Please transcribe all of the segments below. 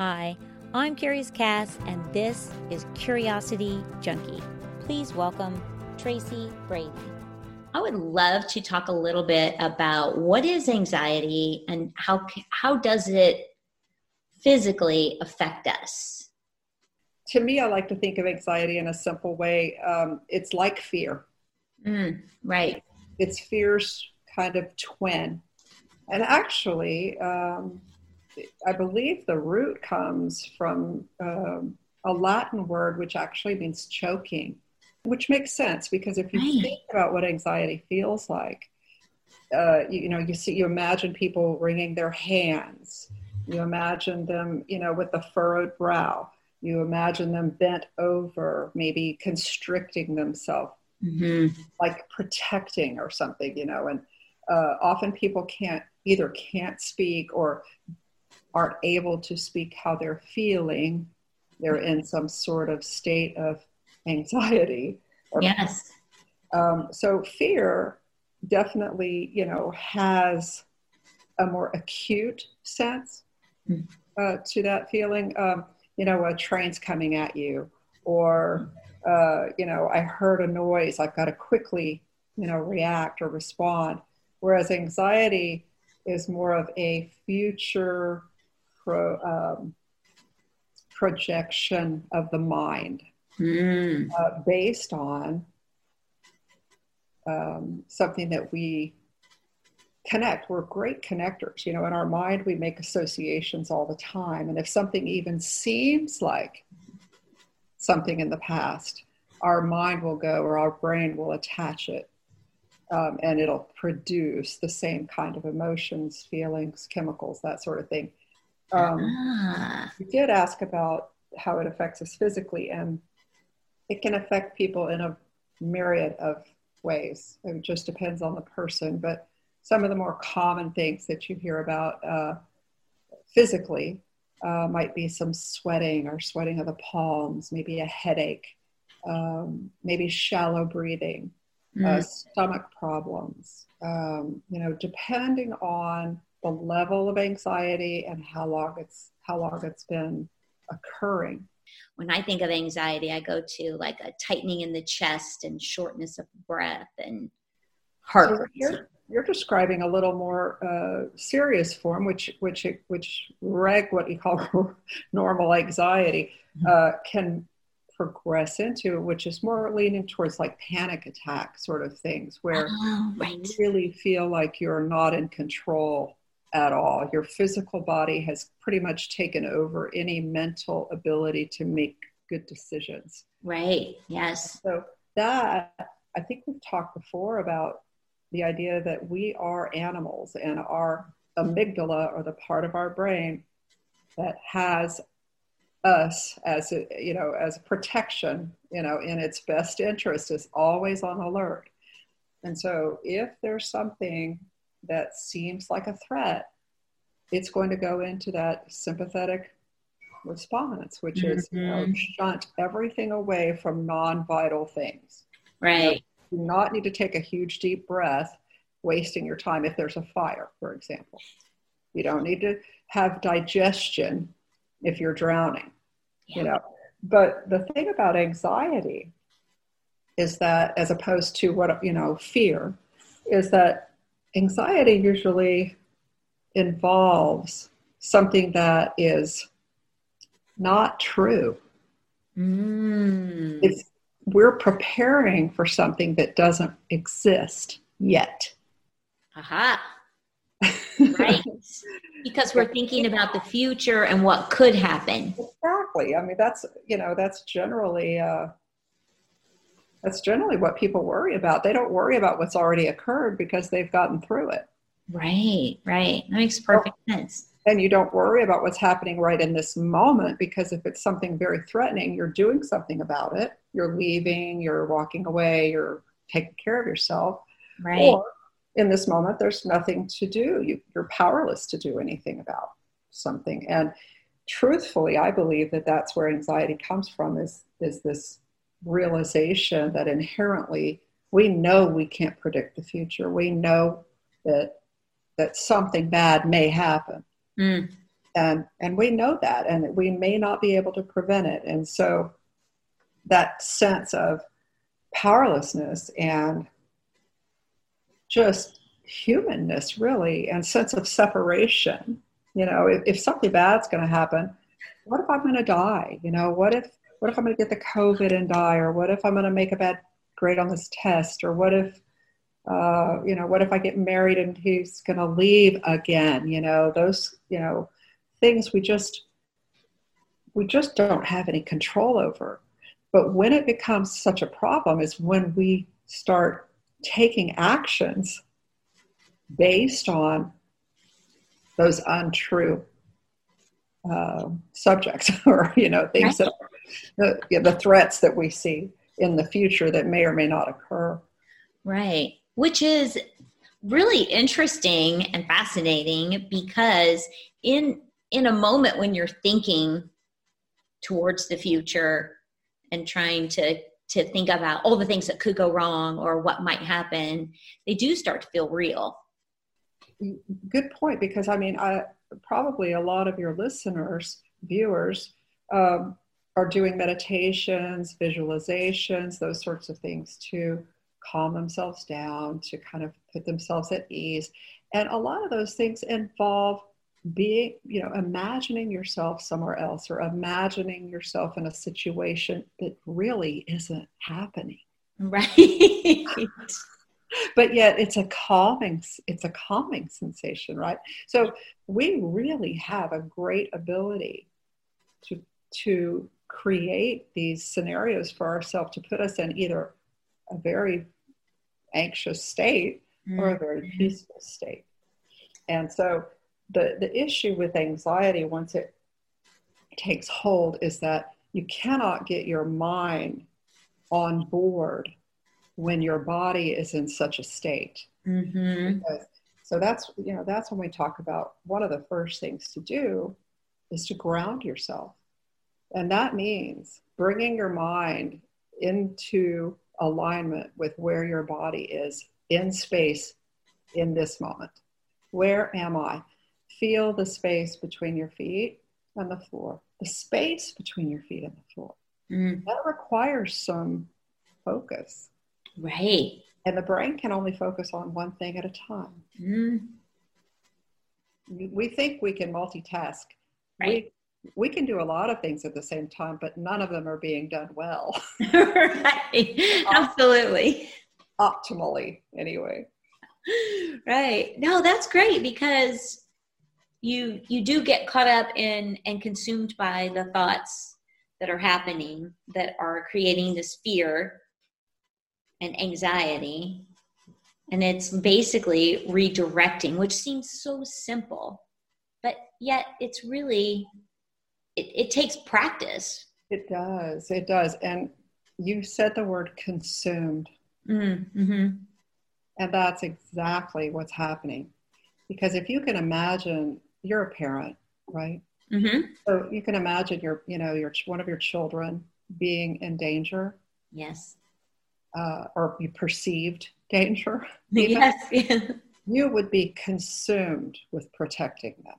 Hi, I'm Curious Cass, and this is Curiosity Junkie. Please welcome Tracy Brady. I would love to talk a little bit about what is anxiety and how how does it physically affect us. To me, I like to think of anxiety in a simple way. Um, it's like fear. Mm, right. It's fear's kind of twin. And actually, um, I believe the root comes from um, a Latin word which actually means choking, which makes sense because if you right. think about what anxiety feels like, uh, you, you, know, you see, you imagine people wringing their hands. You imagine them, you know, with a furrowed brow. You imagine them bent over, maybe constricting themselves, mm-hmm. like protecting or something, you know. And uh, often people can't either can't speak or aren't able to speak how they're feeling. They're in some sort of state of anxiety. yes. Um, so fear definitely, you know, has a more acute sense hmm. uh, to that feeling. Um, you know, a train's coming at you, or uh, you know, I heard a noise. I've got to quickly, you know, react or respond. Whereas anxiety is more of a future pro, um, projection of the mind mm. uh, based on um, something that we connect. We're great connectors. You know, in our mind, we make associations all the time. And if something even seems like something in the past, our mind will go or our brain will attach it. Um, and it'll produce the same kind of emotions, feelings, chemicals, that sort of thing. Um, ah. You did ask about how it affects us physically, and it can affect people in a myriad of ways. It just depends on the person, but some of the more common things that you hear about uh, physically uh, might be some sweating or sweating of the palms, maybe a headache, um, maybe shallow breathing, mm. uh, stomach problems. Um, you know, depending on the level of anxiety and how long it's how long it's been occurring when i think of anxiety i go to like a tightening in the chest and shortness of breath and heart so you're, you're, describing a little more uh, serious form which which which reg what you call normal anxiety mm-hmm. uh, can progress into, which is more leaning towards like panic attack sort of things, where oh, right. you really feel like you're not in control at all. Your physical body has pretty much taken over any mental ability to make good decisions. Right, yes. So, that, I think we've talked before about the idea that we are animals and our amygdala or the part of our brain that has us as a, you know as protection you know in its best interest is always on alert and so if there's something that seems like a threat, it's going to go into that sympathetic response, which mm-hmm. is you know, mm-hmm. shunt everything away from non-vital things. Right. You do not need to take a huge deep breath, wasting your time if there's a fire, for example. You don't need to have digestion if you're drowning. Yeah. You know. But the thing about anxiety is that as opposed to what you know, fear, is that anxiety usually involves something that is not true. Mm. It's, we're preparing for something that doesn't exist yet. Aha. right. because we're thinking about the future and what could happen. Exactly. I mean, that's, you know, that's generally, uh, that's generally what people worry about. They don't worry about what's already occurred because they've gotten through it. Right, right. That makes perfect sense. And you don't worry about what's happening right in this moment because if it's something very threatening, you're doing something about it. You're leaving, you're walking away, you're taking care of yourself. Right. Or in this moment, there's nothing to do. You, you're powerless to do anything about something. And truthfully, I believe that that's where anxiety comes from is, is this realization that inherently we know we can't predict the future. We know that that something bad may happen. Mm. And, and we know that, and we may not be able to prevent it. And so that sense of powerlessness and just humanness, really, and sense of separation. You know, if, if something bad's going to happen, what if I'm going to die? You know, what if what if I'm going to get the COVID and die, or what if I'm going to make a bad grade on this test, or what if uh, you know, what if I get married and he's going to leave again? You know, those you know things we just we just don't have any control over. But when it becomes such a problem is when we start taking actions based on those untrue uh, subjects or you know things that the, the threats that we see in the future that may or may not occur. Right. Which is really interesting and fascinating because in in a moment when you're thinking towards the future and trying to to think about all the things that could go wrong or what might happen they do start to feel real. Good point because i mean i probably a lot of your listeners viewers um, are doing meditations visualizations those sorts of things to calm themselves down to kind of put themselves at ease. And a lot of those things involve being you know imagining yourself somewhere else or imagining yourself in a situation that really isn't happening. Right. But yet it's a calming it's a calming sensation right? So we really have a great ability to to create these scenarios for ourselves to put us in either a very anxious state mm-hmm. or a very mm-hmm. peaceful state and so the, the issue with anxiety once it takes hold is that you cannot get your mind on board when your body is in such a state. Mm-hmm. Because, so that's you know that's when we talk about one of the first things to do is to ground yourself, and that means bringing your mind into alignment with where your body is in space in this moment. Where am I? Feel the space between your feet and the floor, the space between your feet and the floor. Mm. That requires some focus. Right. And the brain can only focus on one thing at a time. Mm. We think we can multitask. Right. We, can do a lot of things at the same time, but none of them are being done well. right. Absolutely. Optimally, anyway. Right. No, that's great because you you do get caught up in and consumed by the thoughts that are happening that are creating this fear and anxiety and it's basically redirecting which seems so simple but yet it's really it, it takes practice it does it does and you said the word consumed mm-hmm. mm-hmm. and that's exactly what's happening because if you can imagine you're a parent, right? Mm-hmm. So you can imagine your, you know, your one of your children being in danger. Yes. Uh, or be perceived danger. Yes. you would be consumed with protecting them.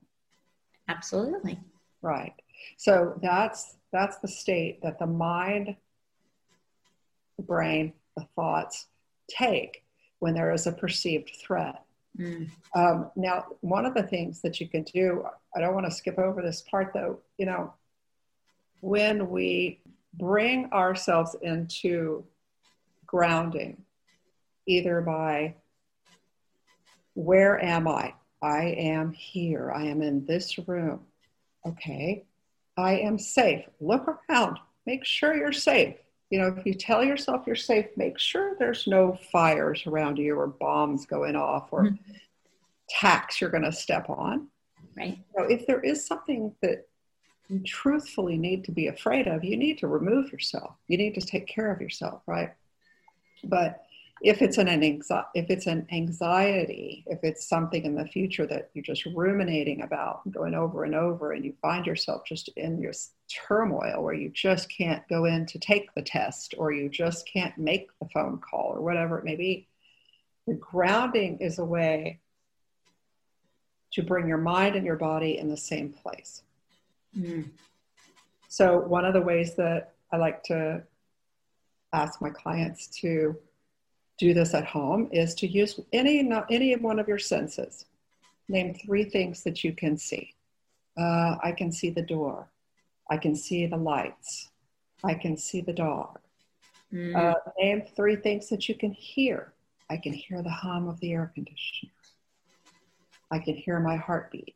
Absolutely. Right. So that's that's the state that the mind, the brain, the thoughts take when there is a perceived threat. Mm. Um, now, one of the things that you can do, I don't want to skip over this part though, you know, when we bring ourselves into grounding, either by where am I? I am here. I am in this room. Okay. I am safe. Look around. Make sure you're safe you know, if you tell yourself you're safe, make sure there's no fires around you or bombs going off or mm-hmm. tacks you're going to step on. Right. So if there is something that you truthfully need to be afraid of, you need to remove yourself. You need to take care of yourself, right? But if it's an, anxiety, if it's an anxiety, if it's something in the future that you're just ruminating about, going over and over, and you find yourself just in this turmoil where you just can't go in to take the test, or you just can't make the phone call, or whatever it may be, the grounding is a way to bring your mind and your body in the same place. Mm. So, one of the ways that I like to ask my clients to do this at home is to use any any one of your senses. Name three things that you can see. Uh, I can see the door. I can see the lights. I can see the dog. Mm. Uh, name three things that you can hear. I can hear the hum of the air conditioner. I can hear my heartbeat.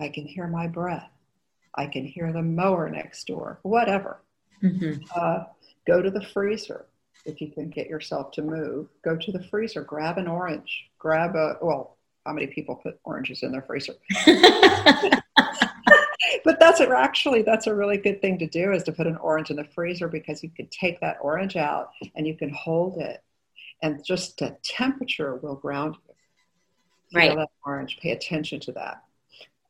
I can hear my breath. I can hear the mower next door, whatever. Mm-hmm. Uh, go to the freezer if you can get yourself to move. Go to the freezer, grab an orange, grab a, well, how many people put oranges in their freezer? but that's actually that's a really good thing to do is to put an orange in the freezer because you can take that orange out and you can hold it and just the temperature will ground you right. Feel that orange. Pay attention to that.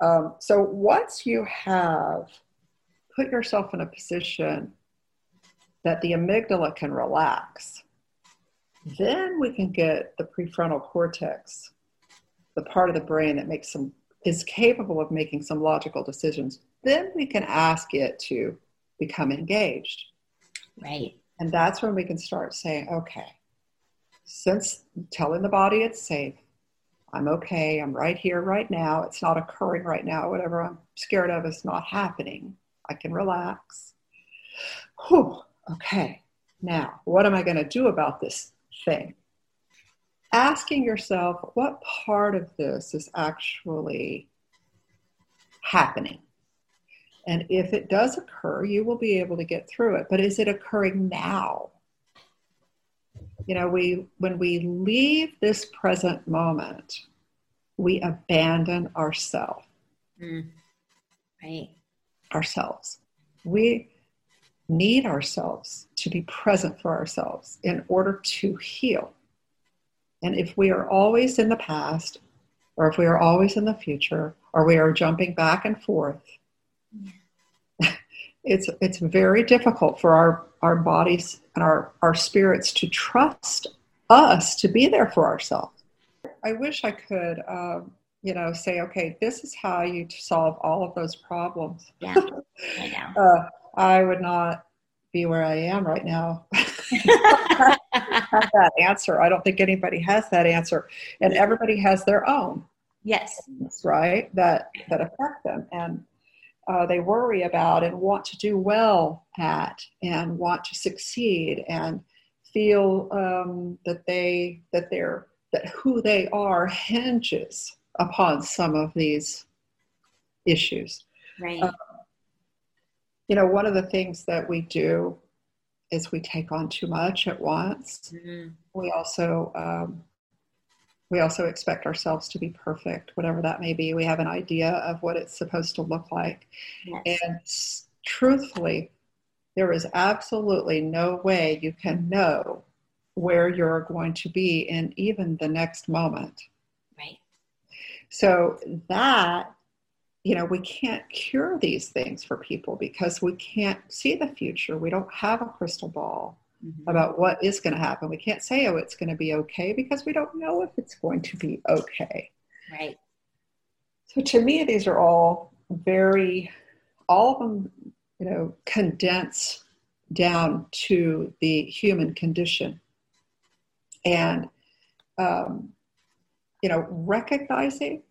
Um, so once you have put yourself in a position that the amygdala can relax, then we can get the prefrontal cortex, the part of the brain that makes some is capable of making some logical decisions. Then we can ask it to become engaged. Right. And that's when we can start saying, okay, since telling the body it's safe, I'm okay. I'm right here, right now. It's not occurring right now. Whatever I'm scared of is not happening. I can relax. Whew, okay. Now, what am I going to do about this thing? Asking yourself, what part of this is actually happening? And if it does occur, you will be able to get through it. But is it occurring now? you know we when we leave this present moment we abandon ourselves mm. right ourselves we need ourselves to be present for ourselves in order to heal and if we are always in the past or if we are always in the future or we are jumping back and forth it's it's very difficult for our our bodies and our, our spirits to trust us to be there for ourselves. I wish I could, um, you know, say, okay, this is how you solve all of those problems. Yeah, I know. uh, I would not be where I am right now. that answer. I don't think anybody has that answer, and everybody has their own. Yes. Right. That that affect them, and uh, they worry about and want to do well at and want to succeed and feel um, that they that they're that who they are hinges upon some of these issues right uh, you know one of the things that we do is we take on too much at once mm-hmm. we also um, we also expect ourselves to be perfect, whatever that may be. We have an idea of what it's supposed to look like. Yes. And truthfully, there is absolutely no way you can know where you're going to be in even the next moment. Right. So that, you know, we can't cure these things for people because we can't see the future. We don't have a crystal ball mm-hmm. about what is going to happen. We can't say, oh, it's going to be okay because we don't know if it's going to be okay. Right. So to me, these are all very, all of them, you know, condense down to the human condition. And, um, you know, recognizing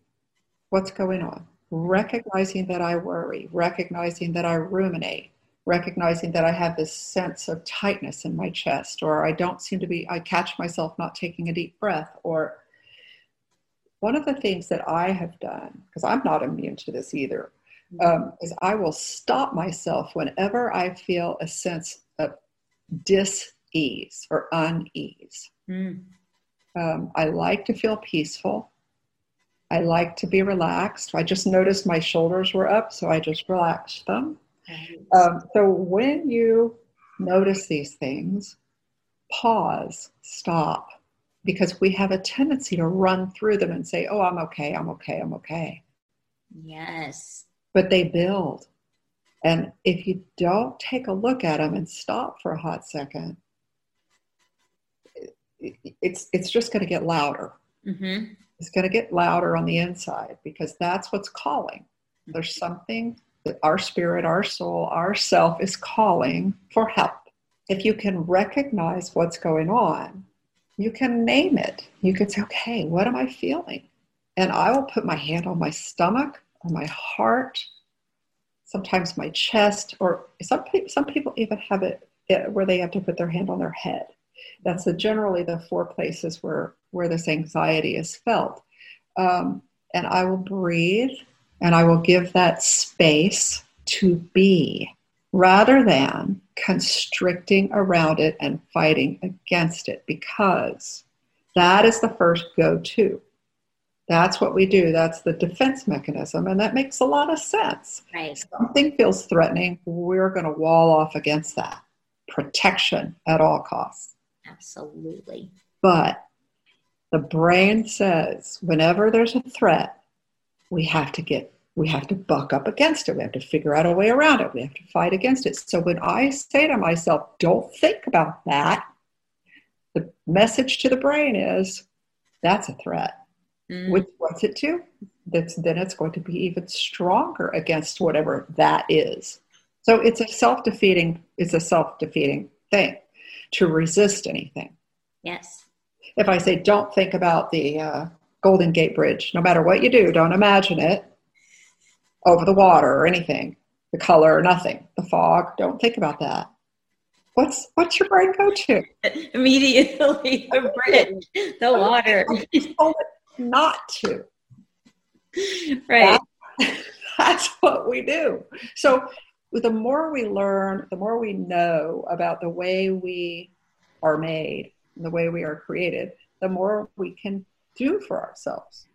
what's going on, recognizing that I worry, recognizing that I ruminate, recognizing that I have this sense of tightness in my chest, or I don't seem to be, I catch myself not taking a deep breath, or one of the things that I have done, because I'm not immune to this either, um, is I will stop myself whenever I feel a sense of dis ease or unease. Mm. Um, I like to feel peaceful. I like to be relaxed. I just noticed my shoulders were up, so I just relaxed them. Um, so when you notice these things, pause, stop, because we have a tendency to run through them and say, oh, I'm okay, I'm okay, I'm okay. Yes. But they build. And if you don't take a look at them and stop for a hot second, it's it's just going to get louder. Mm-hmm. Is going to get louder on the inside because that's what's calling. There's mm-hmm. something that our spirit, our soul, our self is calling for help. If you can recognize what's going on, you can name it. You can say, okay, what am I feeling? And I will put my hand on my stomach, on my heart, sometimes my chest, or some, some people even have it where they have to put their hand on their head. That's the, generally the four places where, where this anxiety is felt. Um, and I will breathe and I will give that space to be rather than constricting around it and fighting against it because that is the first go to. That's what we do. That's the defense mechanism. And that makes a lot of sense. Right. Something feels threatening, we're going to wall off against that. Protection at all costs. Absolutely. But the brain says whenever there's a threat, we have to get we have to buck up against it. We have to figure out a way around it. We have to fight against it. So when I say to myself, don't think about that, the message to the brain is that's a threat. Mm. Which what's it to? That's then it's going to be even stronger against whatever that is. So it's a self-defeating, it's a self-defeating thing to resist anything. Yes. If I say, don't think about the uh, Golden Gate Bridge, no matter what you do, don't imagine it over the water or anything, the color or nothing, the fog. Don't think about that. What's what's your brain go to? Immediately the bridge, the water. Not to. Right. That, that's what we do. So the more we learn, the more we know about the way we are made, and the way we are created, the more we can do for ourselves.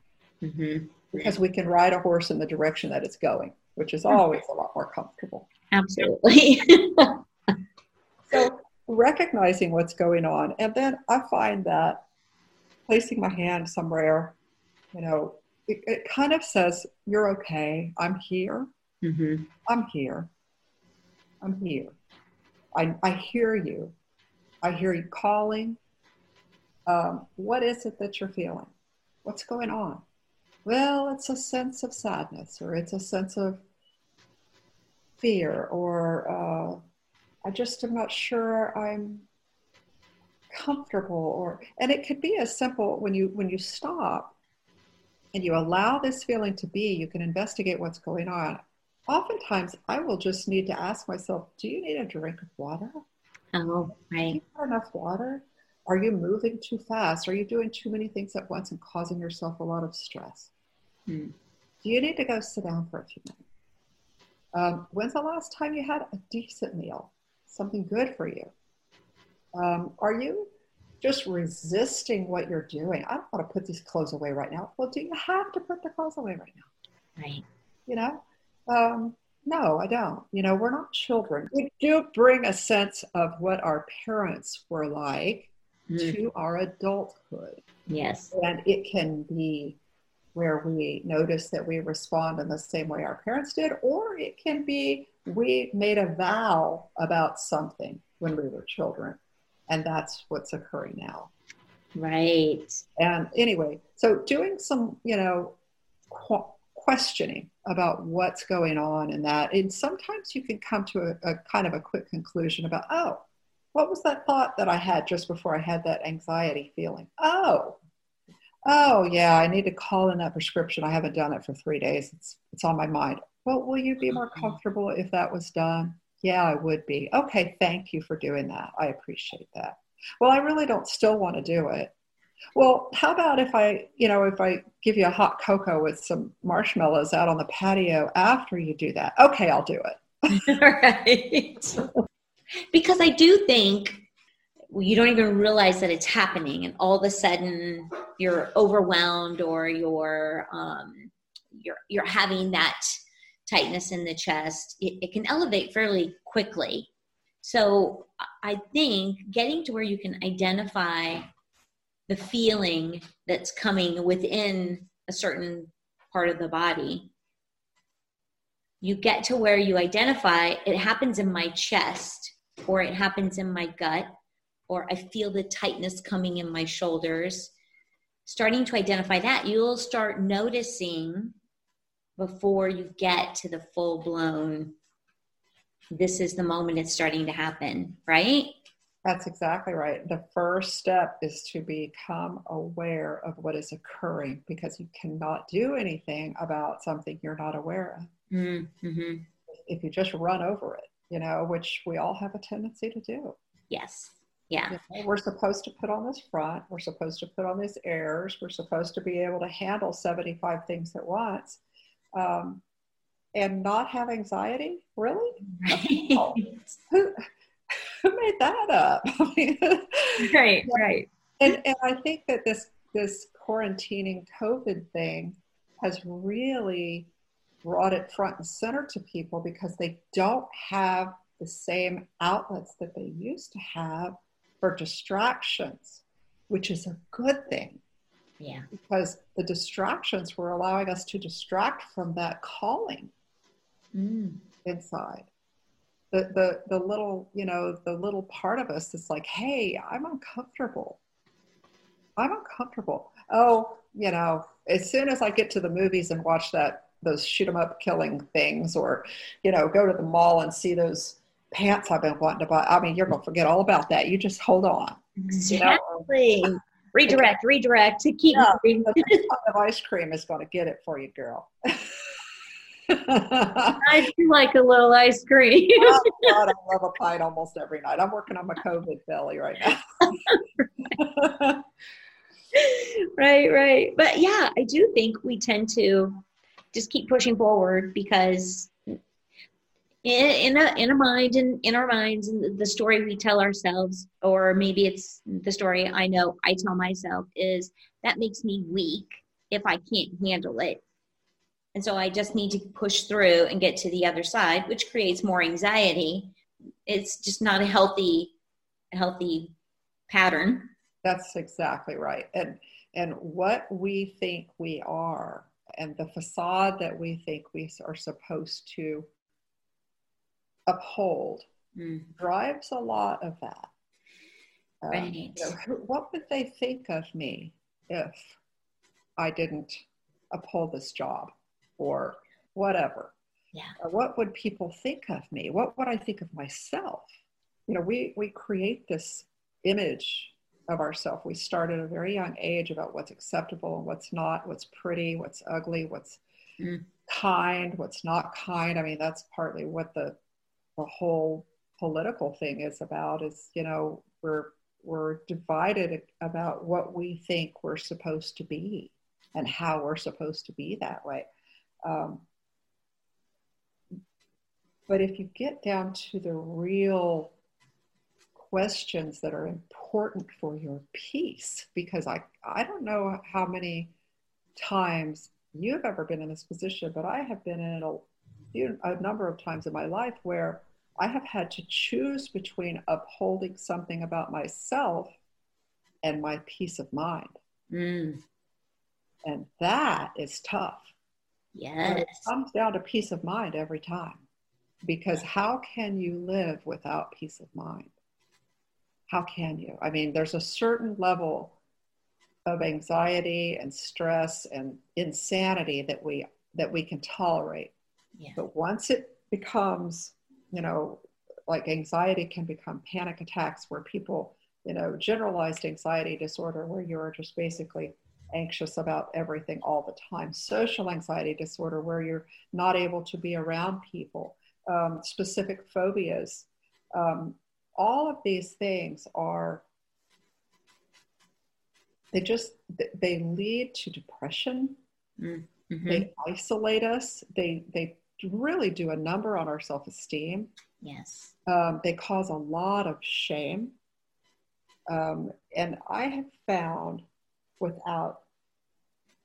Mm-hmm because we can ride a horse in the direction that it's going, which is always a lot more comfortable. Absolutely. so recognizing what's going on, and then I find that placing my hand somewhere, you know, it, it kind of says, "You're okay. I'm here. Mm-hmm. I'm here. I'm here. I, I hear you. I hear you calling. Um, what is it that you're feeling? What's going on? Well, it's a sense of sadness, or it's a sense of fear, or uh, I just am not sure I'm comfortable, or and it could be as simple when you when you stop and you allow this feeling to be, you can investigate what's going on. Oftentimes, I will just need to ask myself, "Do you need a drink of water? Oh, right. enough water? Are you moving too fast? Are you doing too many things at once and causing yourself a lot of stress? Hmm. Do you need to go sit down for a few minutes? Um, when's the last time you had a decent meal? Something good for you? Um, are you just resisting what you're doing? I don't want to put these clothes away right now. Well, do you have to put the clothes away right now? Right. You know? Um, no, I don't. You know, we're not children. We do bring a sense of what our parents were like mm. to our adulthood. Yes. And it can be where we notice that we respond in the same way our parents did, or it can be we made a vow about something when we were children, and that's what's occurring now. Right. And anyway, so doing some, you know, qu- questioning about what's going on in that, and sometimes you can come to a, a kind of a quick conclusion about, oh, what was that thought that I had just before I had that anxiety feeling? Oh, oh yeah i need to call in that prescription. I haven't done it for three days. It's it's on my mind. Well will you be more mm-hmm. comfortable if that was done? Yeah i would be. Okay thank you for doing that. I appreciate that. Well i really don't still want to do it well how about if i you know if i give you a hot cocoa with some marshmallows out on the patio after you do that? Okay i'll do it. Right. Because i do think you don't even realize that it's happening and all of a sudden you're overwhelmed or you're um, you're you're having that tightness in the chest. It, it can elevate fairly quickly. So i think getting to where you can identify the feeling that's coming within a certain part of the body you get to where you identify it happens in my chest or it happens in my gut or I feel the tightness coming in my shoulders. starting to identify that, you'll start noticing before you get to the full blown, this is the moment it's starting to happen, right? That's exactly right. The first step is to become aware of what is occurring because you cannot do anything about something you're not aware of. Mm-hmm. If you just run over it, you know, which we all have a tendency to do. Yes. Yeah. You know, we're supposed to put on this front. We're supposed to put on these airs. We're supposed to be able to handle 75 things at once. Um, and not have anxiety? Really? Right. Who, who made that up? right, right. And, and I think that this, this quarantining COVID thing has really brought it front and center to people because they don't have the same outlets that they used to have for distractions, which is a good thing. Yeah. Because the distractions were allowing us to distract from that calling mm. inside. The, the the little, you know, the little part of us that's like, hey, I'm uncomfortable. I'm uncomfortable. Oh, you know, as soon as I get to the movies and watch that those shoot 'em up killing things, or you know, go to the mall and see those pants I've been wanting to buy. I mean, you're gonna forget all about that. You just hold on. Exactly. You know? redirect, redirect to keep yeah, moving. the of ice cream is going to get it for you, girl. I do like a little ice cream. oh, God, I love a pint almost every night. I'm working on my COVID belly right now. right, right. But yeah, I do think we tend to just keep pushing forward because in, in a in a mind and in our minds and the story we tell ourselves or maybe it's the story i know i tell myself is that makes me weak if i can't handle it and so i just need to push through and get to the other side which creates more anxiety it's just not a healthy healthy pattern that's exactly right and and what we think we are and the facade that we think we are supposed to uphold mm. drives a lot of that. Um, right. You know, what would they think of me if I didn't uphold this job or whatever? Yeah. Or what would people think of me? What would I think of myself? You know, we, we create this image of ourselves. We start at a very young age about what's acceptable and what's not, what's pretty, what's ugly, what's mm. kind, what's not kind. I mean, that's partly what the the whole political thing is about is you know we're we're divided about what we think we're supposed to be and how we're supposed to be that way um, but if you get down to the real questions that are important for your peace because i i don't know how many times you've ever been in this position but i have been in a, a number of times in my life where I have had to choose between upholding something about myself and my peace of mind. Mm. And that is tough. Yes. it comes down to peace of mind every time. Because how can you live without peace of mind? How can you? I mean, there's a certain level of anxiety and stress and insanity that we that we can tolerate. Yeah. But once it becomes you know, like anxiety can become panic attacks where people, you know, generalized anxiety disorder where you're just basically anxious about everything all the time, social anxiety disorder where you're not able to be around people, um, specific phobias. Um, all of these things are they just they lead to depression mm-hmm. they isolate us they they really do a number on our self esteem. Yes. Um, they cause a lot of shame. Um, and I have found without,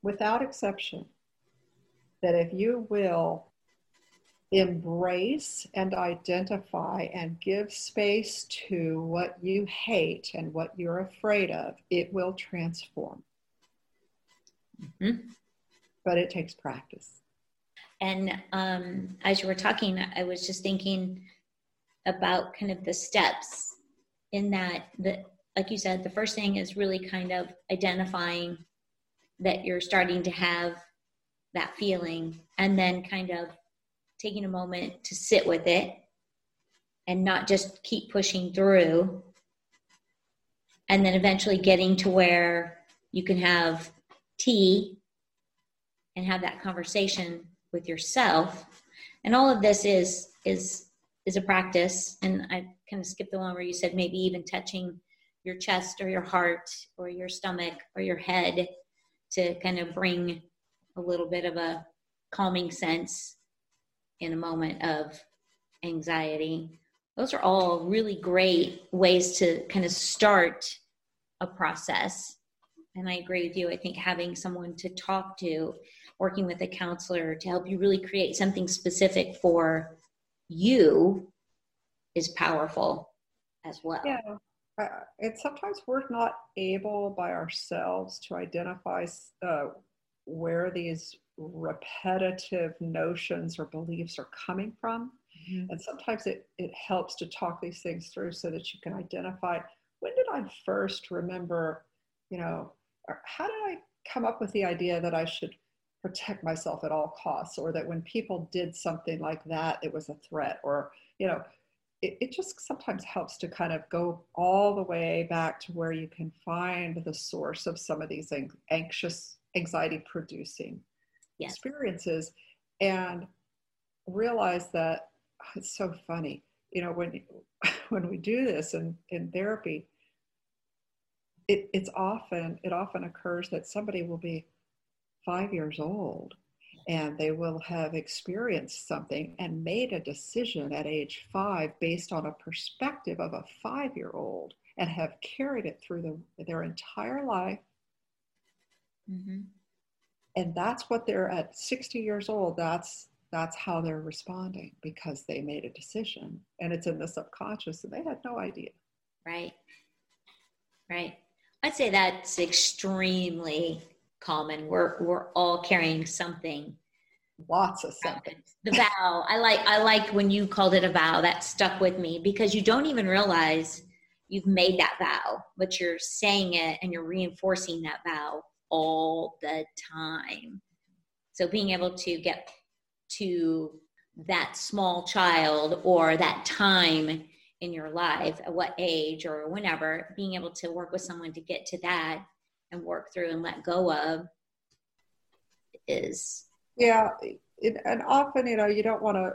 without exception that if you will embrace and identify and give space to what you hate and what you're afraid of, it will transform. Mm-hmm. But it takes practice. And um, as you were talking, I was just thinking about kind of the steps in that, the, like you said, the first thing is really kind of identifying that you're starting to have that feeling and then kind of taking a moment to sit with it and not just keep pushing through and then eventually getting to where you can have tea and have that conversation with yourself. And all of this is is is a practice. And i kind of skipped the one where you said maybe even touching your chest or your heart or your stomach or your head to kind of bring a little bit of a calming sense in a moment of anxiety those are all really great ways to kind of start a process and i agree with you i think having someone to talk to working with a counselor to help you really create something specific for you is powerful as well. Yeah. Uh, and sometimes we're not able by ourselves to identify uh, where these repetitive notions or beliefs are coming from. Mm-hmm. And sometimes it, it helps to talk these things through so that you can identify when did I first remember, you know, how did I come up with the idea that I should protect myself at all costs or that when people did something like that it was a threat or you know it, it just sometimes helps to kind of go all the way back to where you can find the source of some of these anxious anxiety producing yes. experiences and realize that oh, it's so funny you know when when we do this in in therapy it, it's often it often occurs that somebody will be five years old and they will have experienced something and made a decision at age five based on a perspective of a five year old and have carried it through the, their entire life. Mm-hmm. And that's what they're at 60 years old. That's that's how they're responding because they made a decision and it's in the subconscious and they had no idea. Right. Right. I'd say that's extremely common. We're we're all carrying something. Lots of something. The vow. I like I like when you called it a vow. That stuck with me because you don't even realize you've made that vow, but you're saying it and you're reinforcing that vow all the time. So being able to get to that small child or that time in your life, at what age or whenever, being able to work with someone to get to that and work through and let go of is yeah it, and often you know you don't want to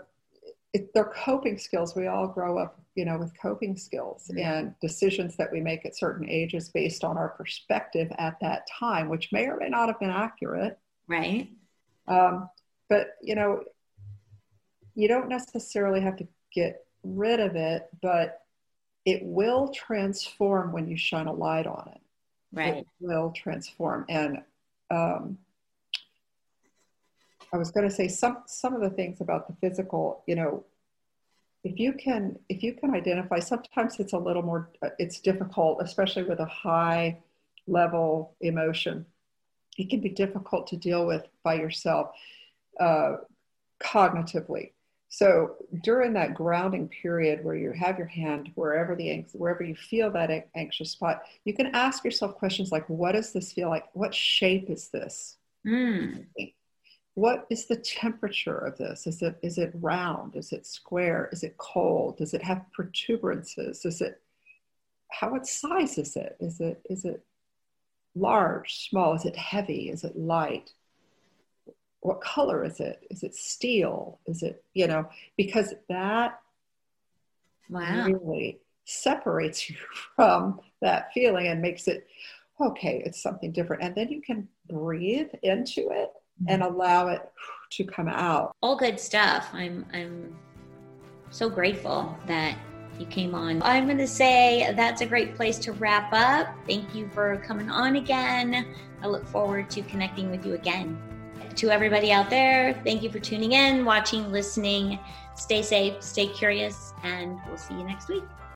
they're coping skills. We all grow up you know with coping skills mm-hmm. and decisions that we make at certain ages based on our perspective at that time which may or may not have been accurate. Right. Um, but you know you don't necessarily have to get rid of it but it will transform when you shine a light on it right. will transform. And um, i was going to say some some of the things about the physical you know if you can if you can identify sometimes it's a little more it's difficult especially with a high level emotion. It can be difficult to deal with by yourself uh, cognitively so during that grounding period where you have your hand wherever the wherever you feel that anxious spot, you can ask yourself questions like, "What does this feel like? What shape is this? Mm. What is the temperature of this? Is it is it round? Is it square? Is it cold? Does it have protuberances? Is it how what size is it? Is it is it large, small? Is it heavy? Is it light? What color is it? Is it steel? Is it, you know, because that wow. really separates you from that feeling and makes it, okay, it's something different. And then you can breathe into it mm-hmm. and allow it to come out. All good stuff. I'm, I'm so grateful that you came on. I'm going to say that's a great place to wrap up. Thank you for coming on again. I look forward to connecting with you again to everybody out there, thank you for tuning in, watching, listening. Stay safe, stay curious, and we'll see you next week.